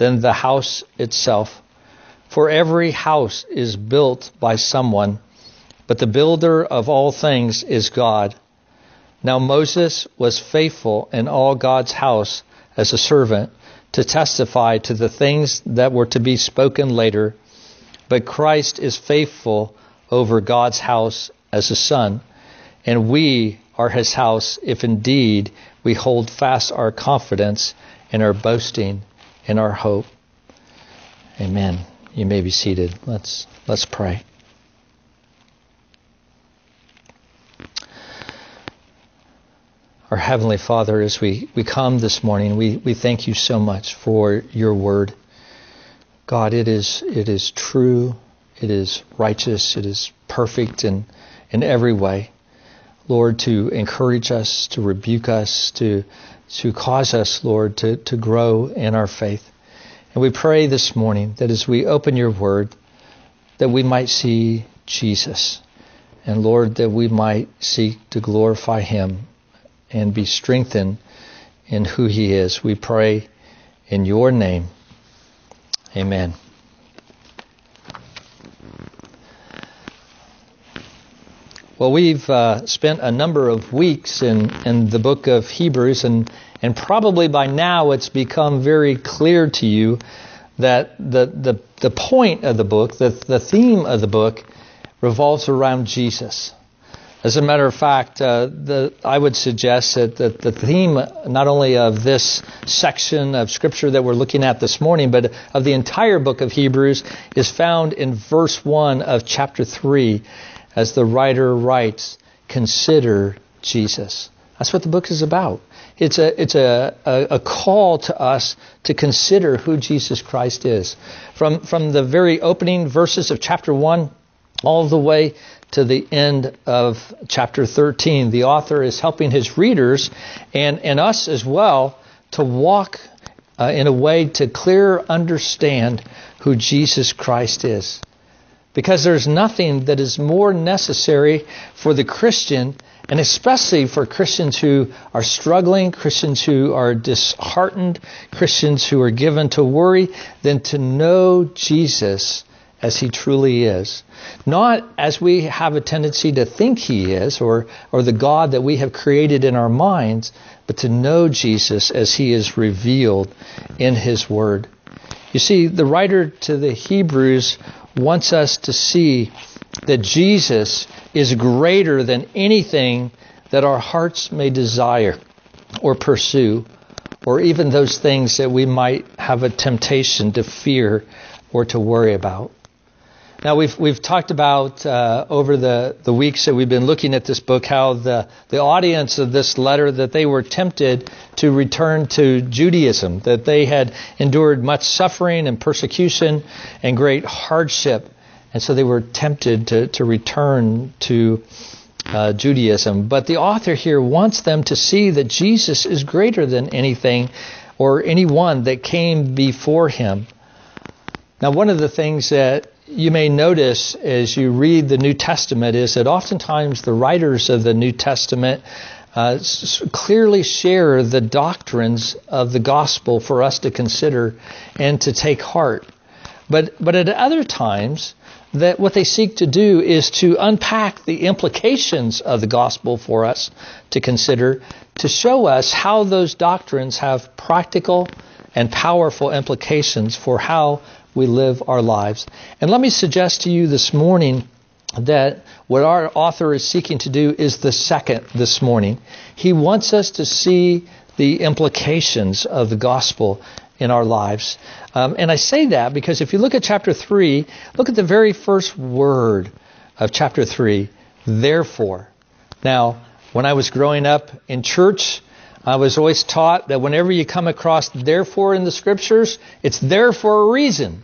than the house itself. For every house is built by someone, but the builder of all things is God. Now Moses was faithful in all God's house as a servant to testify to the things that were to be spoken later, but Christ is faithful over God's house as a son, and we are his house if indeed we hold fast our confidence and our boasting in our hope. Amen. You may be seated. Let's let's pray. Our Heavenly Father, as we, we come this morning, we, we thank you so much for your word. God, it is, it is true, it is righteous, it is perfect in, in every way. Lord, to encourage us, to rebuke us, to, to cause us, Lord, to, to grow in our faith. And we pray this morning that as we open your word, that we might see Jesus. And Lord, that we might seek to glorify him and be strengthened in who He is. We pray in your name. Amen. Well, we've uh, spent a number of weeks in, in the book of Hebrews, and, and probably by now it's become very clear to you that the, the, the point of the book, the, the theme of the book, revolves around Jesus. As a matter of fact, uh, the, I would suggest that the, the theme not only of this section of Scripture that we're looking at this morning, but of the entire book of Hebrews is found in verse 1 of chapter 3 as the writer writes, Consider Jesus. That's what the book is about. It's a, it's a, a, a, call to us to consider who Jesus Christ is. From, from the very opening verses of chapter 1 all the way to the end of chapter 13. The author is helping his readers and, and us as well to walk uh, in a way to clear understand who Jesus Christ is. Because there's nothing that is more necessary for the Christian, and especially for Christians who are struggling, Christians who are disheartened, Christians who are given to worry, than to know Jesus as he truly is. Not as we have a tendency to think he is or, or the God that we have created in our minds, but to know Jesus as he is revealed in his word. You see, the writer to the Hebrews wants us to see that Jesus is greater than anything that our hearts may desire or pursue, or even those things that we might have a temptation to fear or to worry about. Now we've we've talked about uh, over the, the weeks that we've been looking at this book how the the audience of this letter that they were tempted to return to Judaism that they had endured much suffering and persecution and great hardship and so they were tempted to to return to uh, Judaism. But the author here wants them to see that Jesus is greater than anything or anyone that came before him. Now, one of the things that you may notice as you read the New Testament is that oftentimes the writers of the New Testament uh, clearly share the doctrines of the gospel for us to consider and to take heart. But, but at other times, that what they seek to do is to unpack the implications of the gospel for us to consider, to show us how those doctrines have practical and powerful implications for how we live our lives. And let me suggest to you this morning that what our author is seeking to do is the second this morning. He wants us to see the implications of the gospel in our lives. Um, and I say that because if you look at chapter 3, look at the very first word of chapter 3, therefore. Now, when I was growing up in church, I was always taught that whenever you come across therefore in the scriptures, it's there for a reason.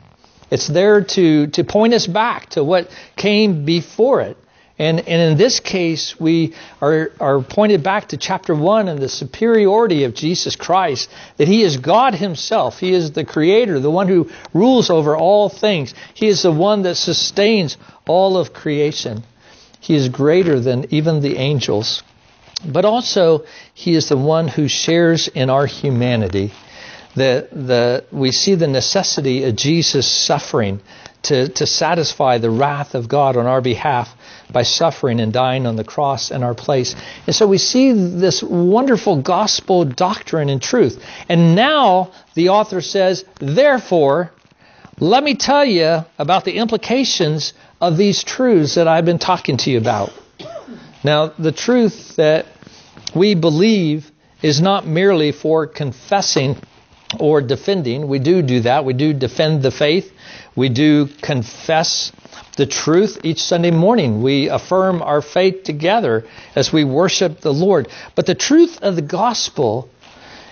It's there to, to point us back to what came before it. And, and in this case, we are, are pointed back to chapter 1 and the superiority of Jesus Christ, that He is God Himself. He is the Creator, the one who rules over all things. He is the one that sustains all of creation. He is greater than even the angels. But also, He is the one who shares in our humanity. The, the, we see the necessity of Jesus suffering to, to satisfy the wrath of God on our behalf by suffering and dying on the cross in our place. And so we see this wonderful gospel doctrine and truth. And now the author says, therefore, let me tell you about the implications of these truths that I've been talking to you about. Now, the truth that we believe is not merely for confessing or defending. We do do that. We do defend the faith. We do confess the truth each Sunday morning. We affirm our faith together as we worship the Lord. But the truth of the gospel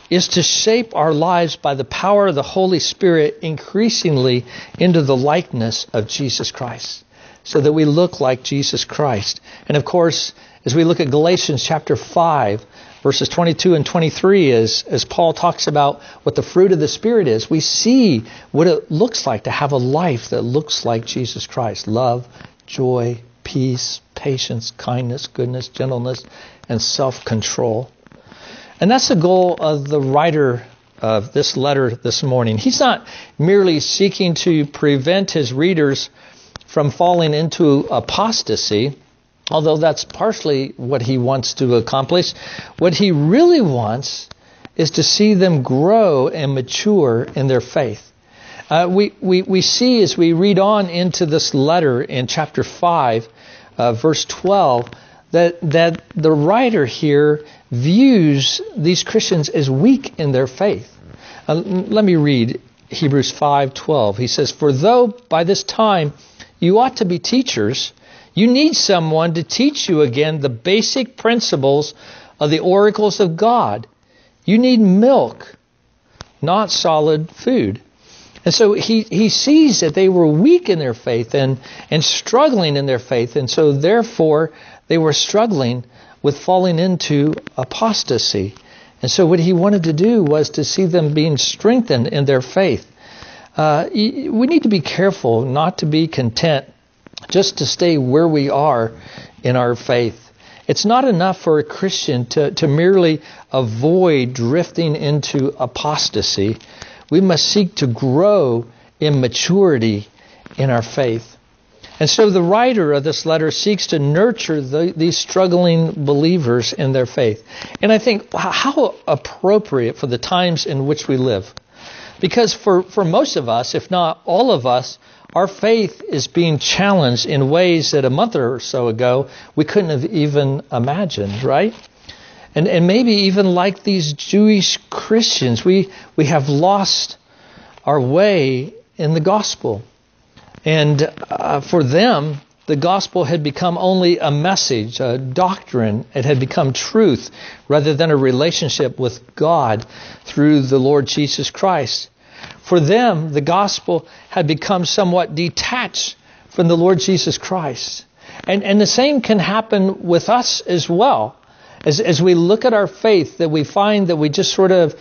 is to shape our lives by the power of the Holy Spirit increasingly into the likeness of Jesus Christ so that we look like Jesus Christ. And of course, as we look at Galatians chapter 5, verses 22 and 23, as, as Paul talks about what the fruit of the Spirit is, we see what it looks like to have a life that looks like Jesus Christ love, joy, peace, patience, kindness, goodness, gentleness, and self control. And that's the goal of the writer of this letter this morning. He's not merely seeking to prevent his readers from falling into apostasy although that's partially what he wants to accomplish. What he really wants is to see them grow and mature in their faith. Uh, we, we, we see as we read on into this letter in chapter 5, uh, verse 12, that, that the writer here views these Christians as weak in their faith. Uh, let me read Hebrews 5:12. He says, "For though by this time you ought to be teachers, you need someone to teach you again the basic principles of the oracles of God. You need milk, not solid food. And so he, he sees that they were weak in their faith and, and struggling in their faith. And so therefore they were struggling with falling into apostasy. And so what he wanted to do was to see them being strengthened in their faith. Uh, we need to be careful not to be content just to stay where we are in our faith. It's not enough for a Christian to, to merely avoid drifting into apostasy. We must seek to grow in maturity in our faith. And so the writer of this letter seeks to nurture the, these struggling believers in their faith. And I think how appropriate for the times in which we live. Because for, for most of us, if not all of us, our faith is being challenged in ways that a month or so ago we couldn't have even imagined, right? And, and maybe even like these Jewish Christians, we, we have lost our way in the gospel. And uh, for them, the gospel had become only a message, a doctrine. It had become truth rather than a relationship with God through the Lord Jesus Christ. For them, the gospel had become somewhat detached from the Lord Jesus Christ. And, and the same can happen with us as well. As, as we look at our faith, that we find that we just sort of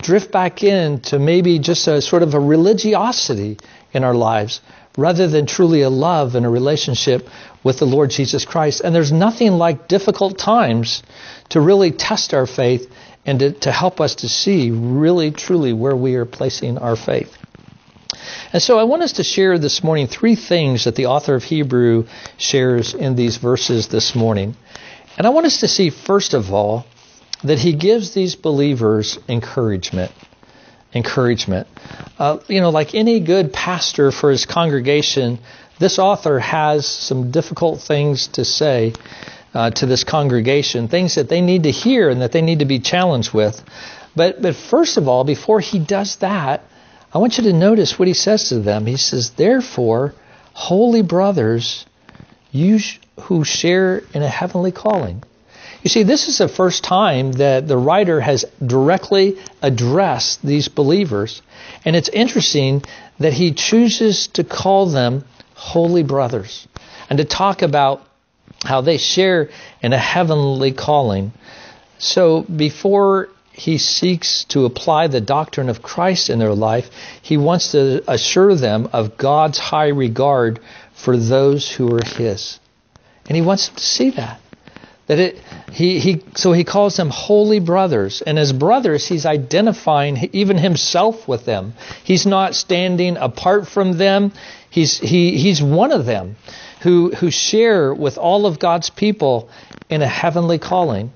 drift back into maybe just a sort of a religiosity in our lives rather than truly a love and a relationship with the Lord Jesus Christ. And there's nothing like difficult times to really test our faith and to, to help us to see really, truly where we are placing our faith. And so I want us to share this morning three things that the author of Hebrew shares in these verses this morning. And I want us to see, first of all, that he gives these believers encouragement. Encouragement. Uh, you know, like any good pastor for his congregation, this author has some difficult things to say uh, to this congregation, things that they need to hear and that they need to be challenged with. But, but first of all, before he does that, I want you to notice what he says to them. He says, Therefore, holy brothers, you sh- who share in a heavenly calling. You see, this is the first time that the writer has directly addressed these believers. And it's interesting that he chooses to call them holy brothers and to talk about how they share in a heavenly calling. So before he seeks to apply the doctrine of Christ in their life, he wants to assure them of God's high regard for those who are his. And he wants them to see that. That it, he, he, so he calls them holy brothers. And as brothers, he's identifying even himself with them. He's not standing apart from them. He's, he, he's one of them who, who share with all of God's people in a heavenly calling.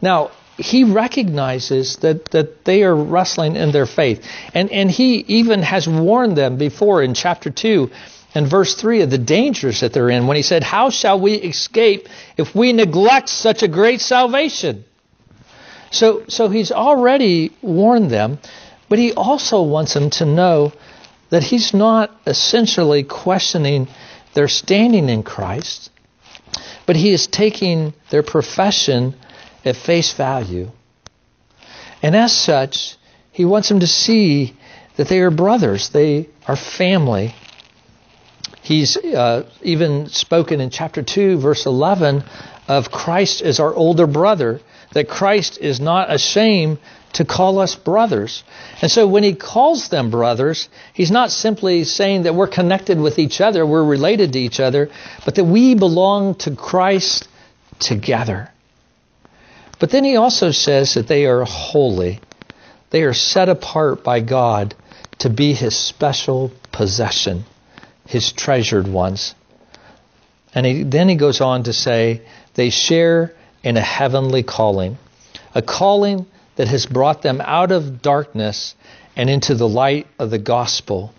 Now, he recognizes that, that they are wrestling in their faith. And, and he even has warned them before in chapter 2 and verse 3 of the dangers that they're in when he said, How shall we escape if we neglect such a great salvation? So, so he's already warned them, but he also wants them to know that he's not essentially questioning their standing in Christ, but he is taking their profession at face value. And as such, he wants them to see that they are brothers, they are family, He's uh, even spoken in chapter 2, verse 11, of Christ as our older brother, that Christ is not ashamed to call us brothers. And so when he calls them brothers, he's not simply saying that we're connected with each other, we're related to each other, but that we belong to Christ together. But then he also says that they are holy. They are set apart by God to be his special possession his treasured ones. And he, then he goes on to say, they share in a heavenly calling, a calling that has brought them out of darkness and into the light of the gospel.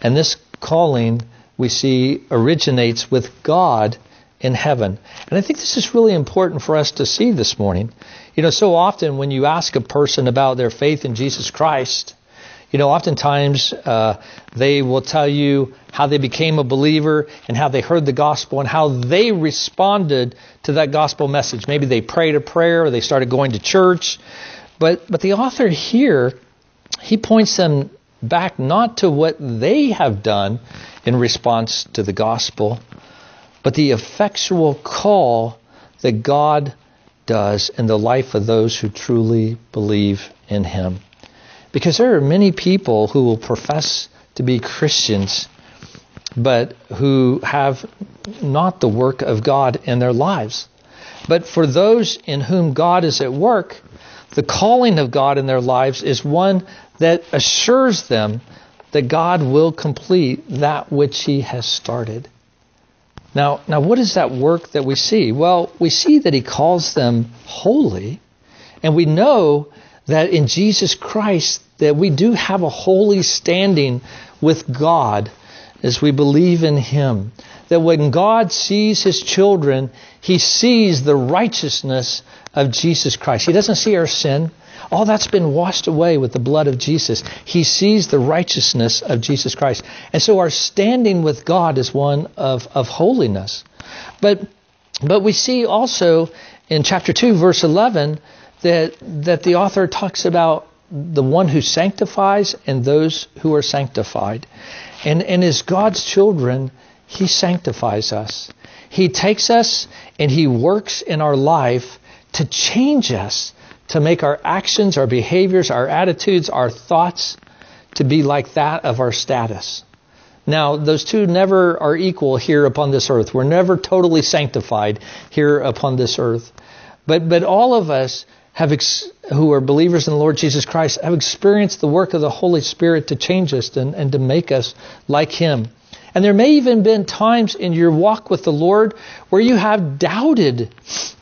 And this calling we see originates with God in heaven. And I think this is really important for us to see this morning. You know, so often when you ask a person about their faith in Jesus Christ, you know, oftentimes uh, they will tell you how they became a believer and how they heard the gospel and how they responded to that gospel message. Maybe they prayed a prayer or they started going to church. But, but the author here, he points them back not to what they have done in response to the gospel, but the effectual call that God does in the life of those who truly believe in Him. Because there are many people who will profess to be Christians, but who have not the work of God in their lives. But for those in whom God is at work, the calling of God in their lives is one that assures them that God will complete that which He has started. Now, now what is that work that we see? Well, we see that He calls them holy, and we know that in Jesus Christ that we do have a holy standing with God as we believe in him. That when God sees his children, he sees the righteousness of Jesus Christ. He doesn't see our sin. All that's been washed away with the blood of Jesus. He sees the righteousness of Jesus Christ. And so our standing with God is one of, of holiness. But, but we see also in chapter 2, verse 11, that, that the author talks about the one who sanctifies and those who are sanctified. And, and as God's children, He sanctifies us. He takes us and He works in our life to change us, to make our actions, our behaviors, our attitudes, our thoughts to be like that of our status. Now, those two never are equal here upon this earth. We're never totally sanctified here upon this earth. But, but all of us have ex- who are believers in the Lord Jesus Christ have experienced the work of the Holy Spirit to change us and, and to make us like Him. And there may even been times in your walk with the Lord where you have doubted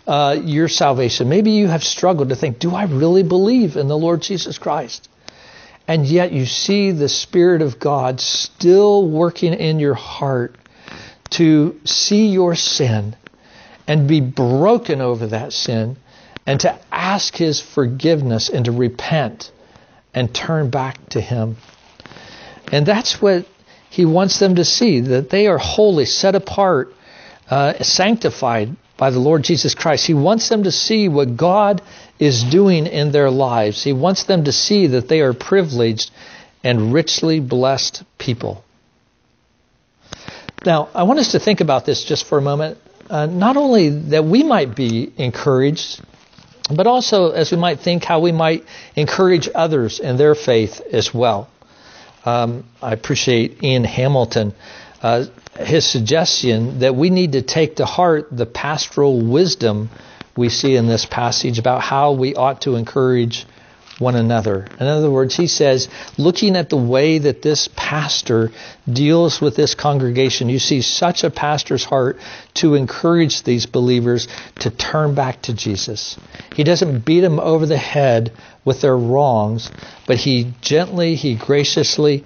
uh, your salvation. Maybe you have struggled to think, do I really believe in the Lord Jesus Christ? And yet you see the Spirit of God still working in your heart to see your sin and be broken over that sin and to ask His forgiveness and to repent and turn back to Him. And that's what He wants them to see that they are holy, set apart, uh, sanctified by the Lord Jesus Christ. He wants them to see what God is doing in their lives. He wants them to see that they are privileged and richly blessed people. Now, I want us to think about this just for a moment. Uh, not only that we might be encouraged, but also as we might think how we might encourage others in their faith as well. Um, I appreciate Ian Hamilton, uh, his suggestion that we need to take to heart the pastoral wisdom we see in this passage about how we ought to encourage one another. In other words, he says, looking at the way that this pastor deals with this congregation, you see such a pastor's heart to encourage these believers to turn back to Jesus. He doesn't beat them over the head with their wrongs, but he gently, he graciously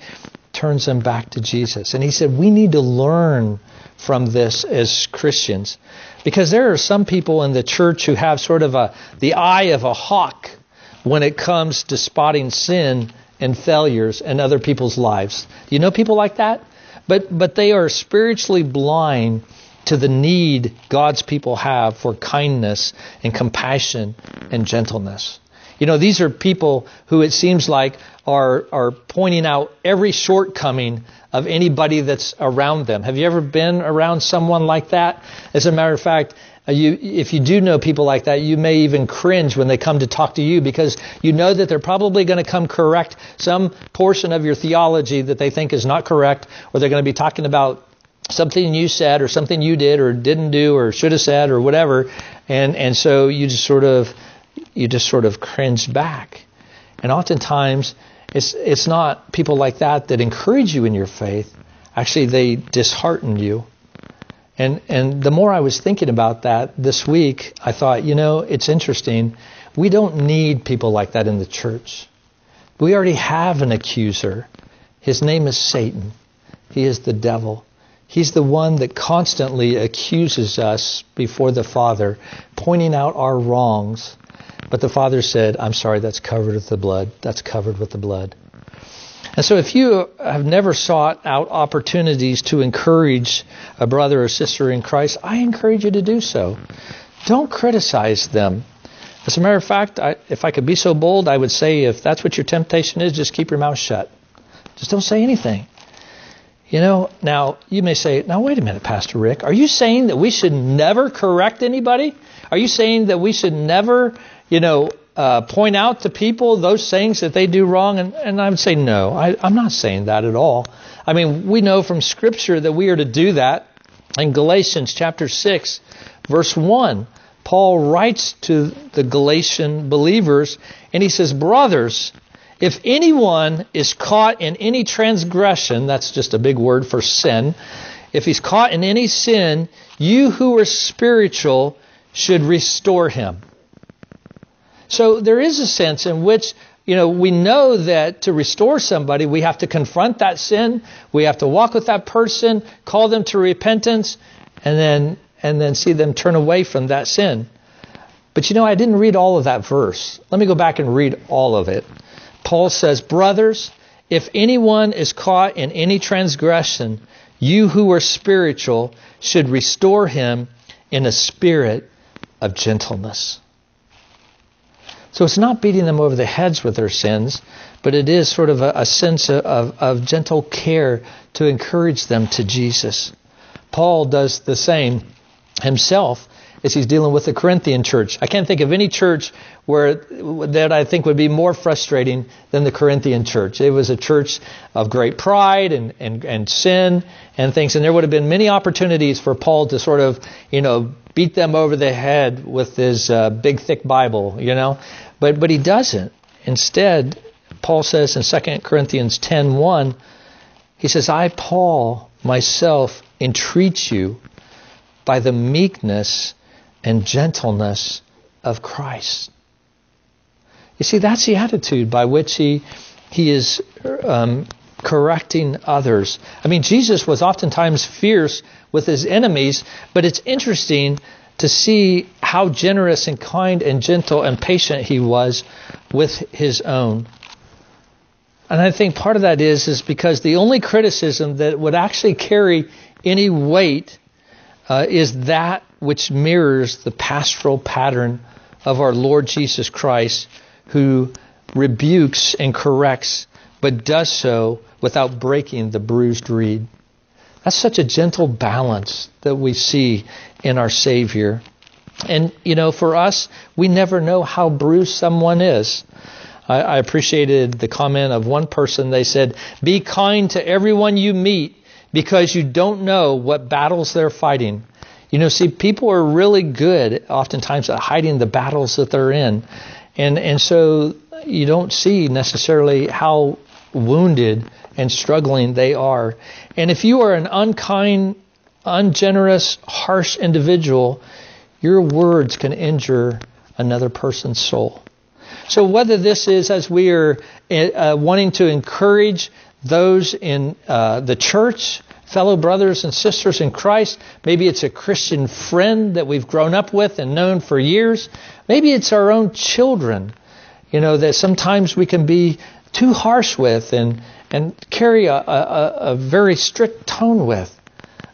turns them back to Jesus. And he said, we need to learn from this as Christians. Because there are some people in the church who have sort of a the eye of a hawk when it comes to spotting sin and failures in other people's lives. You know people like that? But but they are spiritually blind to the need God's people have for kindness and compassion and gentleness. You know, these are people who it seems like are are pointing out every shortcoming of anybody that's around them. Have you ever been around someone like that? As a matter of fact, Uh, you, if you do know people like that, you may even cringe when they come to talk to you because you know that they're probably going to come correct some portion of your theology that they think is not correct, or they're going to be talking about something you said or something you did or didn't do or should have said or whatever, and and so you just sort of you just sort of cringe back, and oftentimes it's it's not people like that that encourage you in your faith. Actually, they dishearten you and and the more I was thinking about that this week, I thought, you know, it's interesting. We don't need people like that in the church. We already have an accuser. His name is Satan. He is the devil. He's the one that constantly accuses us before the Father, pointing out our wrongs. But the Father said, I'm sorry, that's covered with the blood. That's covered with the blood. And so, if you have never sought out opportunities to encourage a brother or sister in Christ, I encourage you to do so. Don't criticize them. As a matter of fact, I, if I could be so bold, I would say if that's what your temptation is, just keep your mouth shut. Just don't say anything. You know, now you may say, now wait a minute, Pastor Rick, are you saying that we should never correct anybody? Are you saying that we should never, you know, uh, point out to people those things that they do wrong? And, and I would say, no, I, I'm not saying that at all. I mean, we know from Scripture that we are to do that. In Galatians chapter 6, verse 1, Paul writes to the Galatian believers, and he says, Brothers, if anyone is caught in any transgression, that's just a big word for sin, if he's caught in any sin, you who are spiritual should restore him. So there is a sense in which you know, we know that to restore somebody, we have to confront that sin, we have to walk with that person, call them to repentance, and then and then see them turn away from that sin. But you know, I didn't read all of that verse. Let me go back and read all of it. Paul says, "Brothers, if anyone is caught in any transgression, you who are spiritual should restore him in a spirit of gentleness." So it's not beating them over the heads with their sins, but it is sort of a, a sense of, of gentle care to encourage them to Jesus. Paul does the same himself as he's dealing with the Corinthian church. I can't think of any church where that I think would be more frustrating than the Corinthian church. It was a church of great pride and, and, and sin and things, and there would have been many opportunities for Paul to sort of, you know, beat them over the head with his uh, big thick Bible, you know. But but he doesn't. Instead, Paul says in 2 Corinthians 10:1, he says, "I Paul myself entreat you by the meekness and gentleness of Christ." You see, that's the attitude by which he he is um, correcting others. I mean, Jesus was oftentimes fierce with his enemies, but it's interesting to see how generous and kind and gentle and patient he was with his own. And I think part of that is is because the only criticism that would actually carry any weight uh, is that which mirrors the pastoral pattern of our Lord Jesus Christ, who rebukes and corrects, but does so without breaking the bruised reed. That's such a gentle balance that we see in our Savior. And, you know, for us, we never know how bruised someone is. I, I appreciated the comment of one person. They said, Be kind to everyone you meet because you don't know what battles they're fighting. You know, see, people are really good oftentimes at hiding the battles that they're in. And, and so you don't see necessarily how wounded and struggling they are. And if you are an unkind, ungenerous, harsh individual, your words can injure another person's soul. So whether this is as we are uh, wanting to encourage those in uh, the church, fellow brothers and sisters in Christ, maybe it's a Christian friend that we've grown up with and known for years, maybe it's our own children, you know, that sometimes we can be too harsh with and, and carry a, a, a very strict tone with.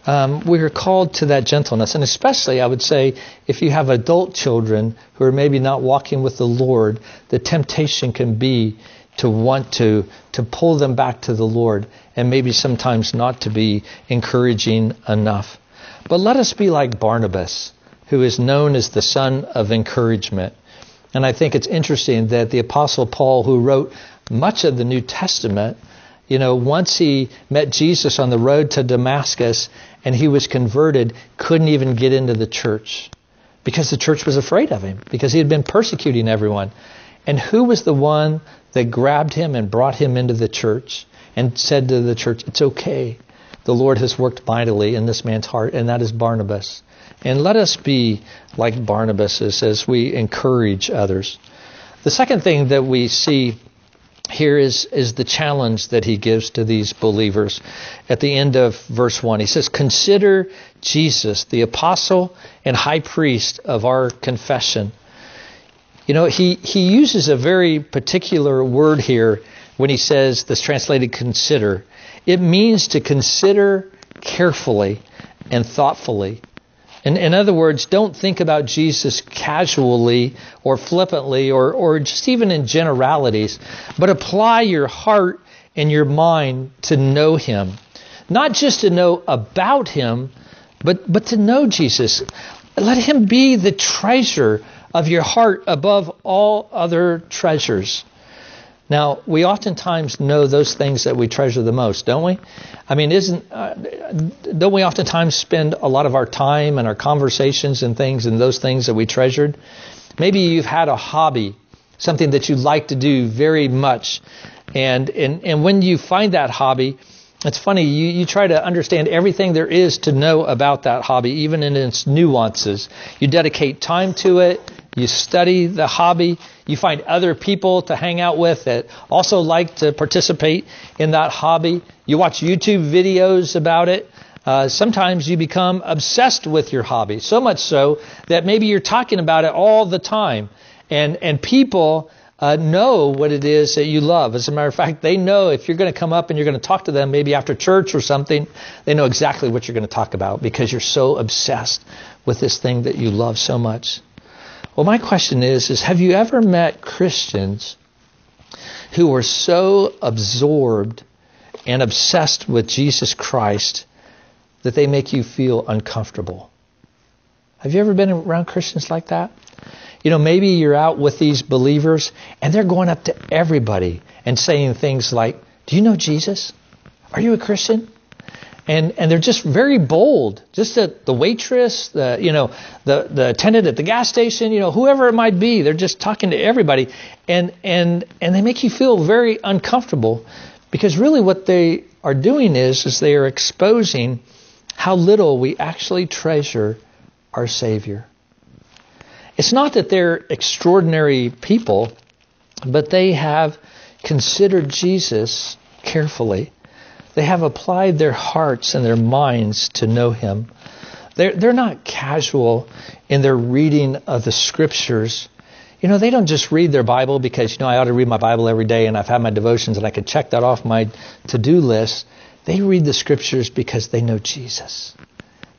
Um, we are called to that gentleness. And especially, I would say, if you have adult children who are maybe not walking with the Lord, the temptation can be to want to, to pull them back to the Lord and maybe sometimes not to be encouraging enough. But let us be like Barnabas, who is known as the son of encouragement. And I think it's interesting that the Apostle Paul, who wrote much of the New Testament, you know, once he met Jesus on the road to Damascus and he was converted, couldn't even get into the church because the church was afraid of him because he had been persecuting everyone. And who was the one that grabbed him and brought him into the church and said to the church, It's okay. The Lord has worked mightily in this man's heart, and that is Barnabas. And let us be like Barnabas as we encourage others. The second thing that we see here is, is the challenge that he gives to these believers at the end of verse 1. He says, Consider Jesus, the apostle and high priest of our confession. You know, he, he uses a very particular word here when he says this translated consider. It means to consider carefully and thoughtfully. In, in other words, don't think about Jesus casually or flippantly or, or just even in generalities, but apply your heart and your mind to know Him. Not just to know about Him, but, but to know Jesus. Let Him be the treasure of your heart above all other treasures. Now, we oftentimes know those things that we treasure the most, don't we? I mean, isn't uh, don't we oftentimes spend a lot of our time and our conversations and things and those things that we treasured? Maybe you've had a hobby, something that you like to do very much, and and and when you find that hobby, it's funny you you try to understand everything there is to know about that hobby, even in its nuances. You dedicate time to it you study the hobby. You find other people to hang out with that also like to participate in that hobby. You watch YouTube videos about it. Uh, sometimes you become obsessed with your hobby, so much so that maybe you're talking about it all the time. And, and people uh, know what it is that you love. As a matter of fact, they know if you're going to come up and you're going to talk to them, maybe after church or something, they know exactly what you're going to talk about because you're so obsessed with this thing that you love so much. Well, my question is, is have you ever met Christians who are so absorbed and obsessed with Jesus Christ that they make you feel uncomfortable? Have you ever been around Christians like that? You know, maybe you're out with these believers and they're going up to everybody and saying things like, Do you know Jesus? Are you a Christian? And and they're just very bold. Just the, the waitress, the you know the the attendant at the gas station, you know whoever it might be, they're just talking to everybody, and and and they make you feel very uncomfortable, because really what they are doing is is they are exposing how little we actually treasure our Savior. It's not that they're extraordinary people, but they have considered Jesus carefully they have applied their hearts and their minds to know Him. They're, they're not casual in their reading of the Scriptures. You know, they don't just read their Bible because, you know, I ought to read my Bible every day and I've had my devotions and I could check that off my to do list. They read the Scriptures because they know Jesus.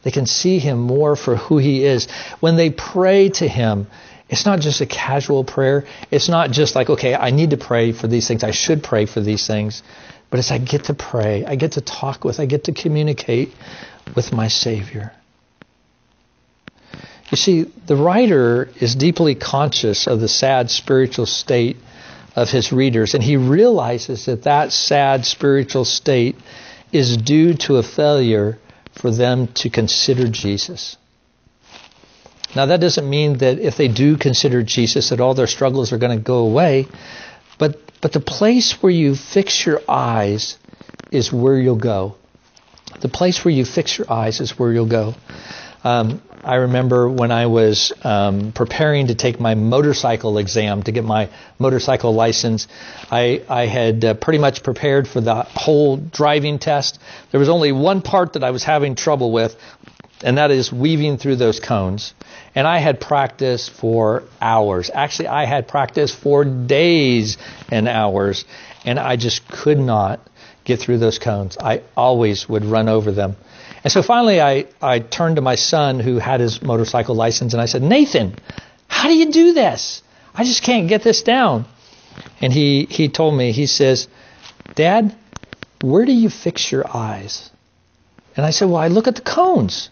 They can see him more for who he is. When they pray to him, it's not just a casual prayer. It's not just like, okay, I need to pray for these things. I should pray for these things. But as I get to pray. I get to talk with. I get to communicate with my Savior. You see, the writer is deeply conscious of the sad spiritual state of his readers, and he realizes that that sad spiritual state is due to a failure for them to consider Jesus. Now, that doesn't mean that if they do consider Jesus, that all their struggles are going to go away, but, but the place where you fix your eyes is where you'll go. The place where you fix your eyes is where you'll go. Um, I remember when I was um, preparing to take my motorcycle exam to get my motorcycle license, I, I had uh, pretty much prepared for the whole driving test. There was only one part that I was having trouble with, and that is weaving through those cones. And I had practiced for hours. Actually, I had practiced for days and hours, and I just could not get through those cones. I always would run over them. And so finally, I, I turned to my son who had his motorcycle license and I said, Nathan, how do you do this? I just can't get this down. And he, he told me, he says, Dad, where do you fix your eyes? And I said, Well, I look at the cones.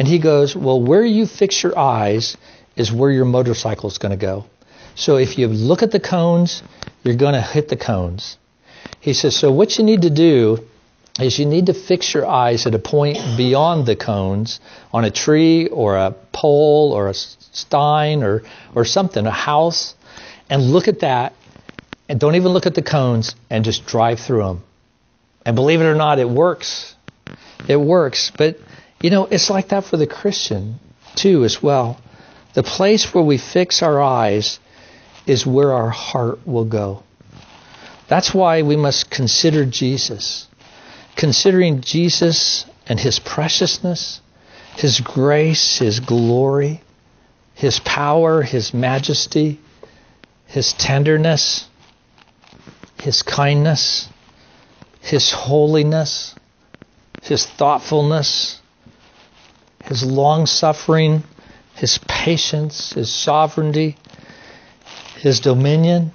And he goes, Well, where you fix your eyes is where your motorcycle is going to go. So if you look at the cones, you're going to hit the cones. He says, So what you need to do is you need to fix your eyes at a point beyond the cones on a tree or a pole or a stein or, or something, a house, and look at that and don't even look at the cones and just drive through them. And believe it or not, it works. It works. But, you know, it's like that for the Christian too, as well. The place where we fix our eyes is where our heart will go. That's why we must consider Jesus considering Jesus and his preciousness, his grace, his glory, his power, his majesty, his tenderness, his kindness, his holiness, his thoughtfulness, his long suffering, his patience, his sovereignty, his dominion,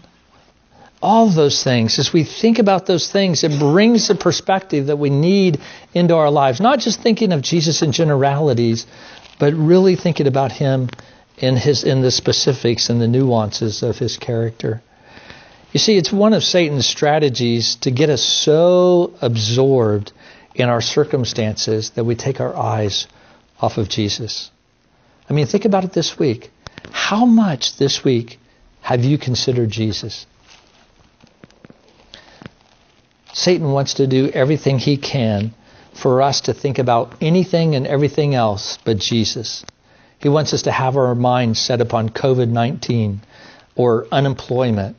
all those things, as we think about those things, it brings the perspective that we need into our lives. Not just thinking of Jesus in generalities, but really thinking about him in his in the specifics and the nuances of his character. You see, it's one of Satan's strategies to get us so absorbed in our circumstances that we take our eyes off of Jesus. I mean, think about it this week. How much this week have you considered Jesus? Satan wants to do everything he can for us to think about anything and everything else but Jesus. He wants us to have our minds set upon COVID 19 or unemployment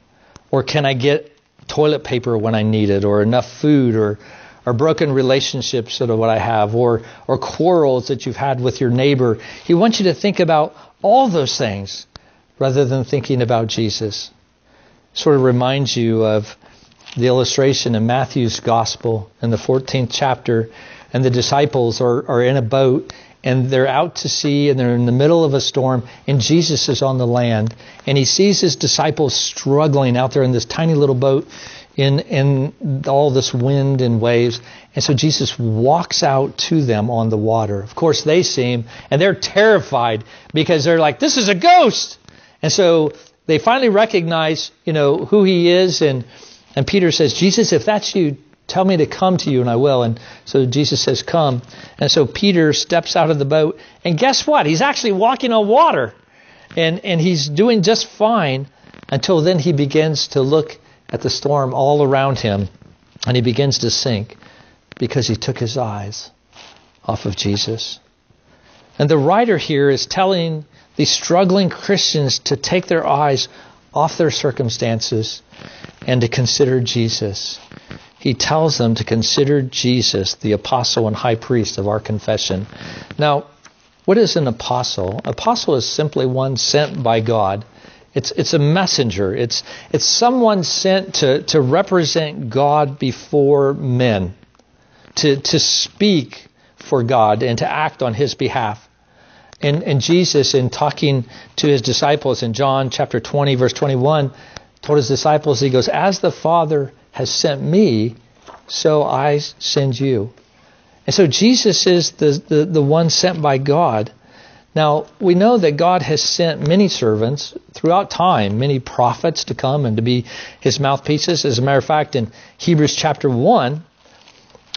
or can I get toilet paper when I need it or enough food or or broken relationships that are what I have, or or quarrels that you've had with your neighbor. He wants you to think about all those things rather than thinking about Jesus. Sort of reminds you of the illustration in Matthew's Gospel in the 14th chapter, and the disciples are, are in a boat and they're out to sea and they're in the middle of a storm and Jesus is on the land and he sees his disciples struggling out there in this tiny little boat in in all this wind and waves and so Jesus walks out to them on the water. Of course they see him and they're terrified because they're like this is a ghost. And so they finally recognize, you know, who he is and and Peter says, Jesus, if that's you, tell me to come to you and I will. And so Jesus says, come. And so Peter steps out of the boat. And guess what? He's actually walking on water. And, and he's doing just fine until then he begins to look at the storm all around him. And he begins to sink because he took his eyes off of Jesus. And the writer here is telling these struggling Christians to take their eyes off their circumstances and to consider Jesus. He tells them to consider Jesus, the apostle and high priest of our confession. Now, what is an apostle? Apostle is simply one sent by God. It's, it's a messenger. It's, it's someone sent to, to represent God before men, to, to speak for God and to act on His behalf. And, and Jesus, in talking to His disciples in John chapter 20, verse 21, told His disciples, He goes, As the Father has sent me, so I send you. And so Jesus is the, the, the one sent by God. Now, we know that God has sent many servants throughout time, many prophets to come and to be his mouthpieces. As a matter of fact, in Hebrews chapter 1,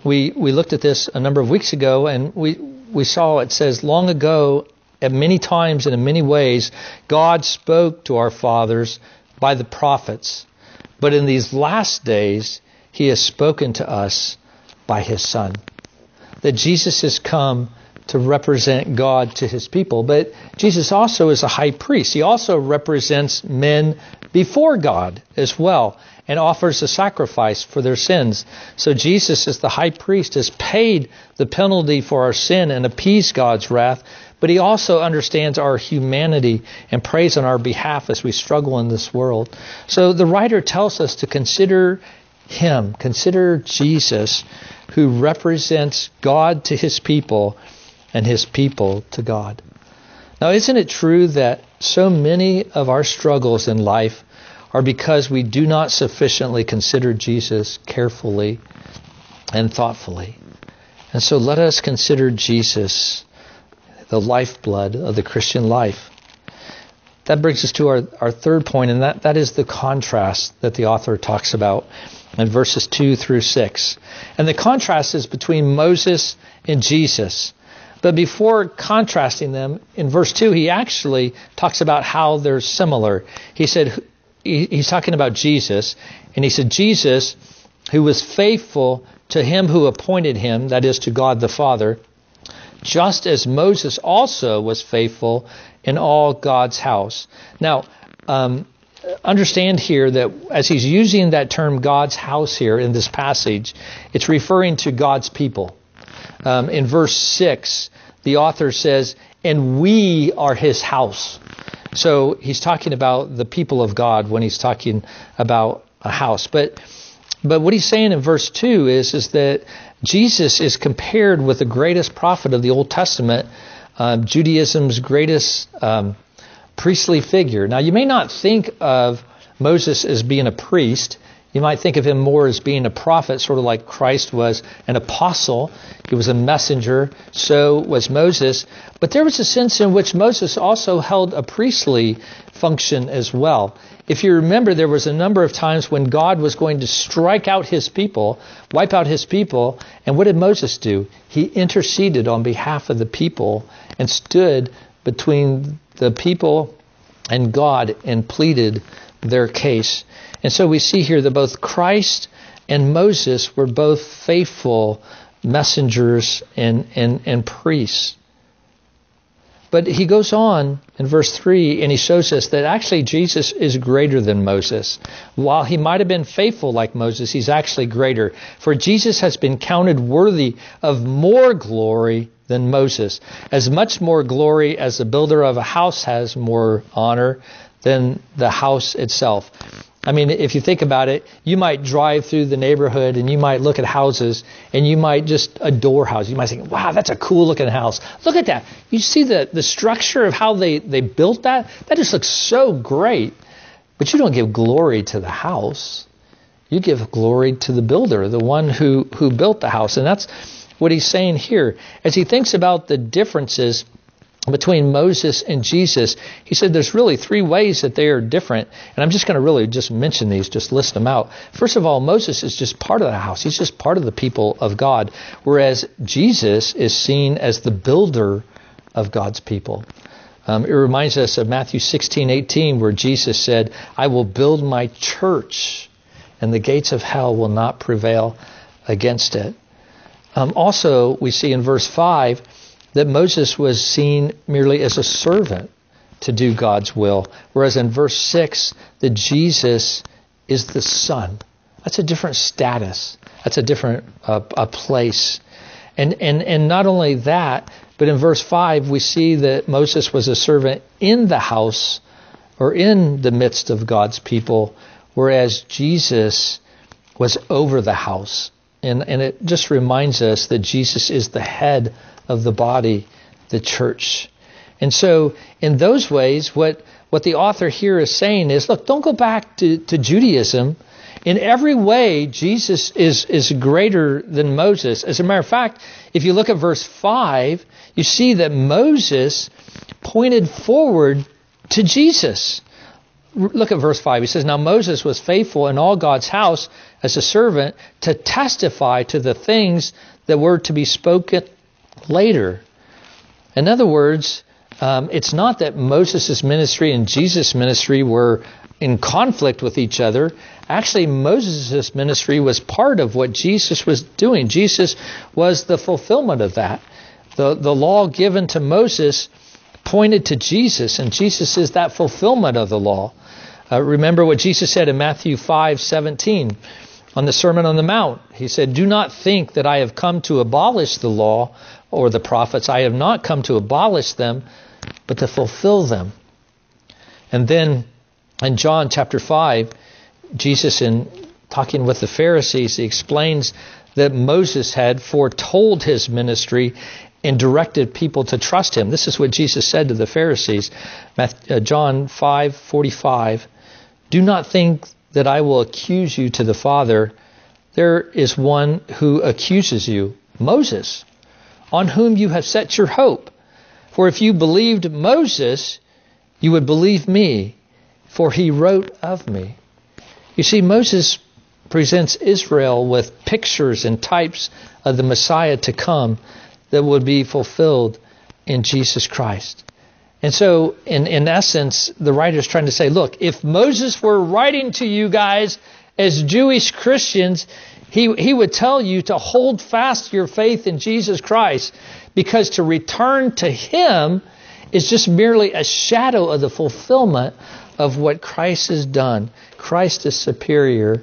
we, we looked at this a number of weeks ago and we, we saw it says, Long ago, at many times and in many ways, God spoke to our fathers by the prophets. But in these last days, he has spoken to us by his Son that Jesus has come to represent God to his people. But Jesus also is a high priest. He also represents men before God as well and offers a sacrifice for their sins. So Jesus, as the high priest, has paid the penalty for our sin and appeased God's wrath. But he also understands our humanity and prays on our behalf as we struggle in this world. So the writer tells us to consider him, consider Jesus who represents God to his people and his people to God. Now, isn't it true that so many of our struggles in life are because we do not sufficiently consider Jesus carefully and thoughtfully? And so let us consider Jesus, the lifeblood of the Christian life. That brings us to our, our third point, and that, that is the contrast that the author talks about in verses 2 through 6. And the contrast is between Moses and Jesus. But before contrasting them, in verse 2, he actually talks about how they're similar. He said, he's talking about Jesus, and he said, Jesus, who was faithful to him who appointed him, that is, to God the Father, just as Moses also was faithful in all God's house. Now, um, understand here that as he's using that term God's house here in this passage, it's referring to God's people. Um, in verse 6, the author says, and we are his house. So he's talking about the people of God when he's talking about a house. But but what he's saying in verse 2 is, is that Jesus is compared with the greatest prophet of the Old Testament, uh, Judaism's greatest um, priestly figure. Now, you may not think of Moses as being a priest. You might think of him more as being a prophet, sort of like Christ was an apostle. He was a messenger. So was Moses. But there was a sense in which Moses also held a priestly function as well. If you remember, there was a number of times when God was going to strike out his people, wipe out his people. And what did Moses do? He interceded on behalf of the people and stood between the people and God and pleaded their case. And so we see here that both Christ and Moses were both faithful messengers and, and, and priests. But he goes on in verse 3 and he shows us that actually Jesus is greater than Moses. While he might have been faithful like Moses, he's actually greater. For Jesus has been counted worthy of more glory than Moses. As much more glory as the builder of a house has more honor than the house itself. I mean, if you think about it, you might drive through the neighborhood and you might look at houses and you might just adore houses. You might think, wow, that's a cool looking house. Look at that. You see the, the structure of how they, they built that? That just looks so great. But you don't give glory to the house. You give glory to the builder, the one who, who built the house. And that's what he's saying here. As he thinks about the differences between Moses and Jesus, he said there's really three ways that they are different. And I'm just going to really just mention these, just list them out. First of all, Moses is just part of the house. He's just part of the people of God. Whereas Jesus is seen as the builder of God's people. Um, it reminds us of Matthew 16, 18, where Jesus said, I will build my church, and the gates of hell will not prevail against it. Um, also, we see in verse 5 that Moses was seen merely as a servant to do God's will, whereas in verse 6, that Jesus is the Son. That's a different status. That's a different uh, a place. And, and, and not only that, but in verse 5, we see that Moses was a servant in the house or in the midst of God's people, whereas Jesus was over the house And, and it just reminds us that Jesus is the head of the body, the church. And so, in those ways, what, what the author here is saying is look, don't go back to, to Judaism. In every way, Jesus is, is greater than Moses. As a matter of fact, if you look at verse 5, you see that Moses pointed forward to Jesus. Look at verse 5. He says, Now Moses was faithful in all God's house as a servant to testify to the things that were to be spoken later. In other words, um, it's not that Moses' ministry and Jesus' ministry were in conflict with each other. Actually, Moses' ministry was part of what Jesus was doing. Jesus was the fulfillment of that. The, the law given to Moses pointed to Jesus, and Jesus is that fulfillment of the law. Uh, remember what Jesus said in Matthew 5 17 on the Sermon on the Mount. He said, Do not think that I have come to abolish the law or the prophets. I have not come to abolish them, but to fulfill them. And then in John chapter 5, Jesus, in talking with the Pharisees, he explains that Moses had foretold his ministry and directed people to trust him. This is what Jesus said to the Pharisees. Uh, John 5:45. Do not think that I will accuse you to the Father. There is one who accuses you, Moses, on whom you have set your hope. For if you believed Moses, you would believe me, for he wrote of me. You see, Moses presents Israel with pictures and types of the Messiah to come that would be fulfilled in Jesus Christ. And so, in, in essence, the writer is trying to say, look, if Moses were writing to you guys as Jewish Christians, he, he would tell you to hold fast your faith in Jesus Christ because to return to Him is just merely a shadow of the fulfillment of what Christ has done. Christ is superior,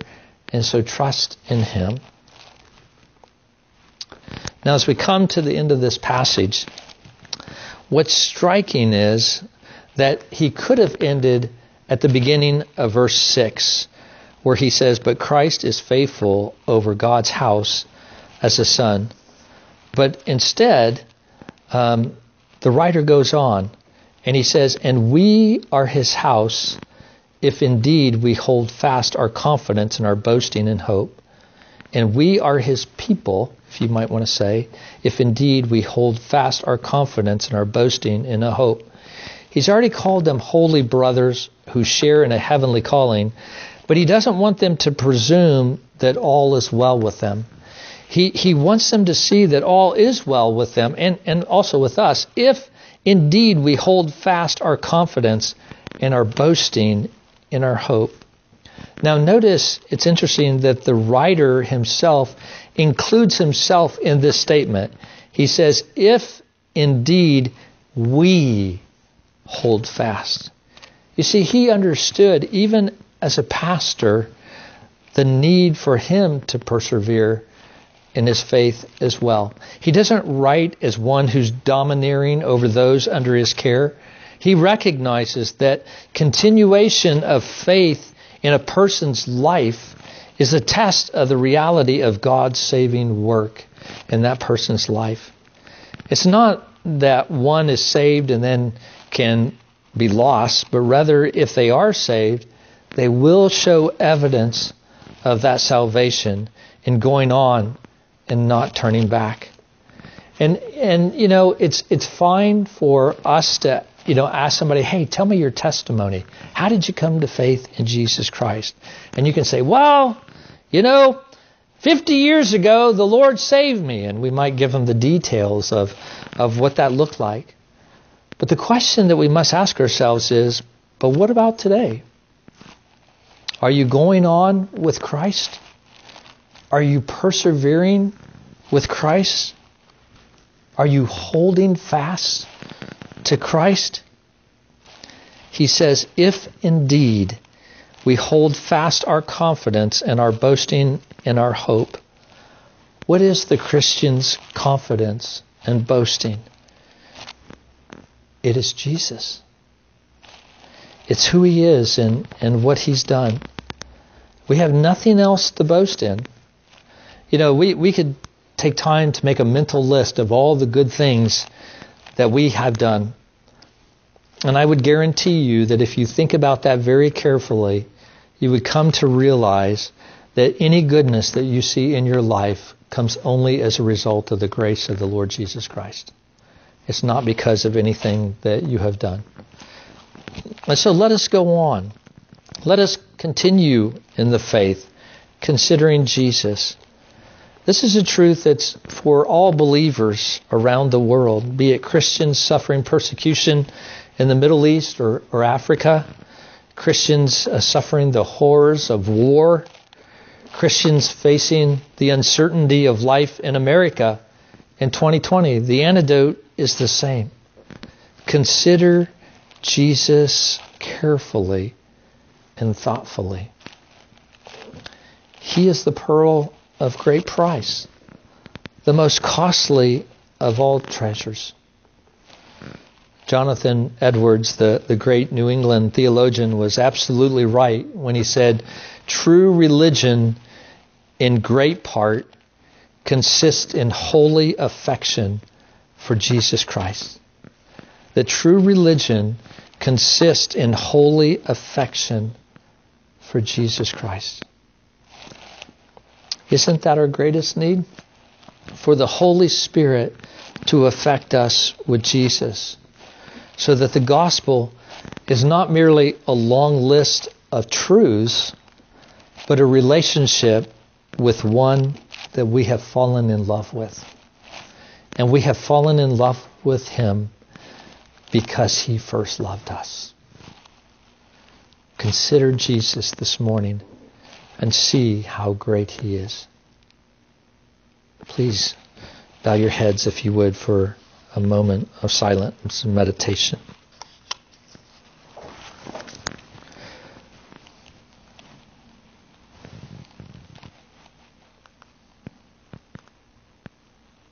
and so trust in Him. Now, as we come to the end of this passage, what's striking is that he could have ended at the beginning of verse 6, where he says, But Christ is faithful over God's house as a son. But instead, um, the writer goes on and he says, And we are his house if indeed we hold fast our confidence and our boasting in hope. And we are his people if you might want to say, if indeed we hold fast our confidence and our boasting in a hope. He's already called them holy brothers who share in a heavenly calling, but he doesn't want them to presume that all is well with them. He, he wants them to see that all is well with them and, and also with us if indeed we hold fast our confidence and our boasting in our hope. Now, notice it's interesting that the writer himself includes himself in this statement. He says, If indeed we hold fast. You see, he understood, even as a pastor, the need for him to persevere in his faith as well. He doesn't write as one who's domineering over those under his care. He recognizes that continuation of faith in a person's life is a test of the reality of God's saving work in that person's life. It's not that one is saved and then can be lost, but rather, if they are saved, they will show evidence of that salvation in going on and not turning back. And and you know, it's it's fine for us to you know ask somebody, "Hey, tell me your testimony. How did you come to faith in Jesus Christ?" And you can say, "Well, you know, 50 years ago, the Lord saved me. And we might give them the details of, of what that looked like. But the question that we must ask ourselves is but what about today? Are you going on with Christ? Are you persevering with Christ? Are you holding fast to Christ? He says, if indeed we hold fast our confidence and our boasting in our hope. What is the Christian's confidence and boasting? It is Jesus. It's who he is and, and what he's done. We have nothing else to boast in. You know, we, we could take time to make a mental list of all the good things that we have done. And I would guarantee you that if you think about that very carefully, you would come to realize that any goodness that you see in your life comes only as a result of the grace of the Lord Jesus Christ. It's not because of anything that you have done. And so let us go on. Let us continue in the faith, considering Jesus. This is a truth that's for all believers around the world, be it Christians suffering persecution in the Middle East or, or Africa, Christians uh, suffering the horrors of war, Christians facing the uncertainty of life in America in 2020. The antidote is the same. Consider Jesus carefully and thoughtfully. He is the pearl of great price, the most costly of all treasures. Jonathan Edwards, the, the great New England theologian, was absolutely right when he said, True religion, in great part, consists in holy affection for Jesus Christ. The true religion consists in holy affection for Jesus Christ. Isn't that our greatest need? For the Holy Spirit to affect us with Jesus. So that the gospel is not merely a long list of truths, but a relationship with one that we have fallen in love with. And we have fallen in love with him because he first loved us. Consider Jesus this morning and see how great he is. Please bow your heads, if you would, for a moment of silence and meditation.